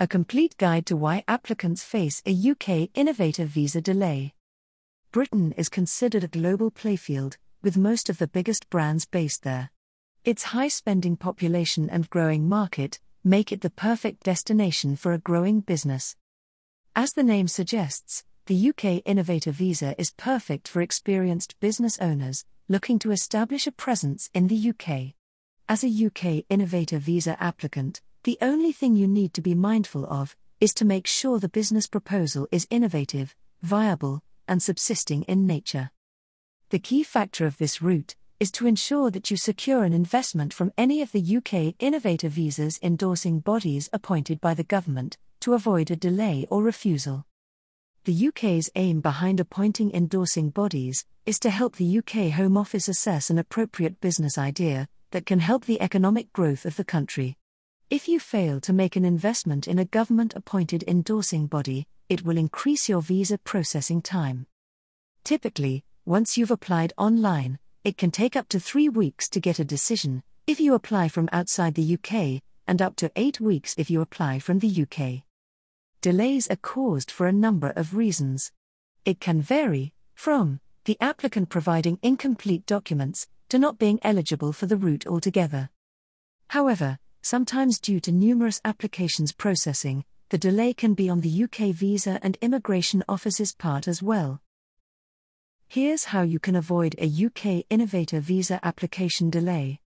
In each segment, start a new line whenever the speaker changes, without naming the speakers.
A complete guide to why applicants face a UK innovator visa delay. Britain is considered a global playfield, with most of the biggest brands based there. Its high spending population and growing market make it the perfect destination for a growing business. As the name suggests, the UK Innovator Visa is perfect for experienced business owners looking to establish a presence in the UK. As a UK Innovator Visa applicant, the only thing you need to be mindful of is to make sure the business proposal is innovative, viable, and subsisting in nature. The key factor of this route is to ensure that you secure an investment from any of the UK Innovator Visas endorsing bodies appointed by the government to avoid a delay or refusal. The UK's aim behind appointing endorsing bodies is to help the UK Home Office assess an appropriate business idea that can help the economic growth of the country. If you fail to make an investment in a government appointed endorsing body, it will increase your visa processing time. Typically, once you've applied online, it can take up to three weeks to get a decision if you apply from outside the UK, and up to eight weeks if you apply from the UK delays are caused for a number of reasons. It can vary from the applicant providing incomplete documents to not being eligible for the route altogether. However, sometimes due to numerous applications processing, the delay can be on the UK visa and immigration office's part as well. Here's how you can avoid a UK innovator visa application delay.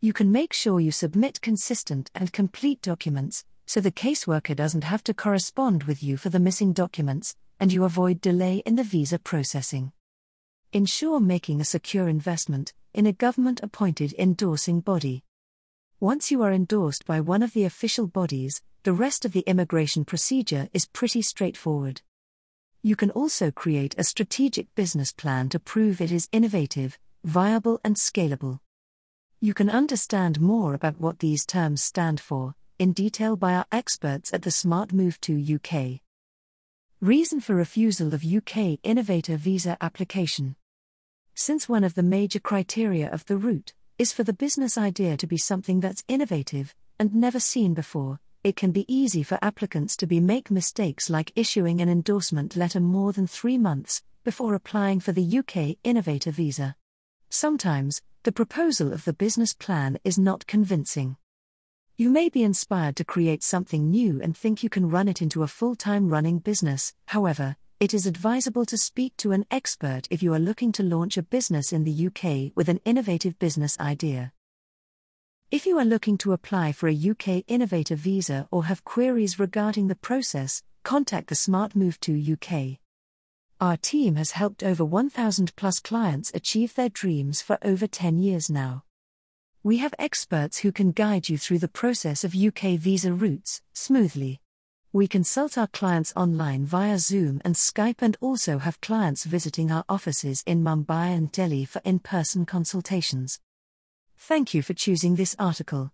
You can make sure you submit consistent and complete documents, so the caseworker doesn't have to correspond with you for the missing documents, and you avoid delay in the visa processing. Ensure making a secure investment in a government appointed endorsing body. Once you are endorsed by one of the official bodies, the rest of the immigration procedure is pretty straightforward. You can also create a strategic business plan to prove it is innovative, viable, and scalable. You can understand more about what these terms stand for in detail by our experts at the Smart Move to UK. Reason for refusal of UK Innovator Visa application. Since one of the major criteria of the route is for the business idea to be something that's innovative and never seen before, it can be easy for applicants to be make mistakes like issuing an endorsement letter more than 3 months before applying for the UK Innovator Visa. Sometimes, the proposal of the business plan is not convincing. You may be inspired to create something new and think you can run it into a full time running business, however, it is advisable to speak to an expert if you are looking to launch a business in the UK with an innovative business idea. If you are looking to apply for a UK Innovator Visa or have queries regarding the process, contact the Smart Move to UK. Our team has helped over 1,000 plus clients achieve their dreams for over 10 years now. We have experts who can guide you through the process of UK visa routes smoothly. We consult our clients online via Zoom and Skype and also have clients visiting our offices in Mumbai and Delhi for in person consultations. Thank you for choosing this article.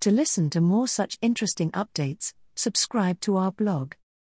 To listen to more such interesting updates, subscribe to our blog.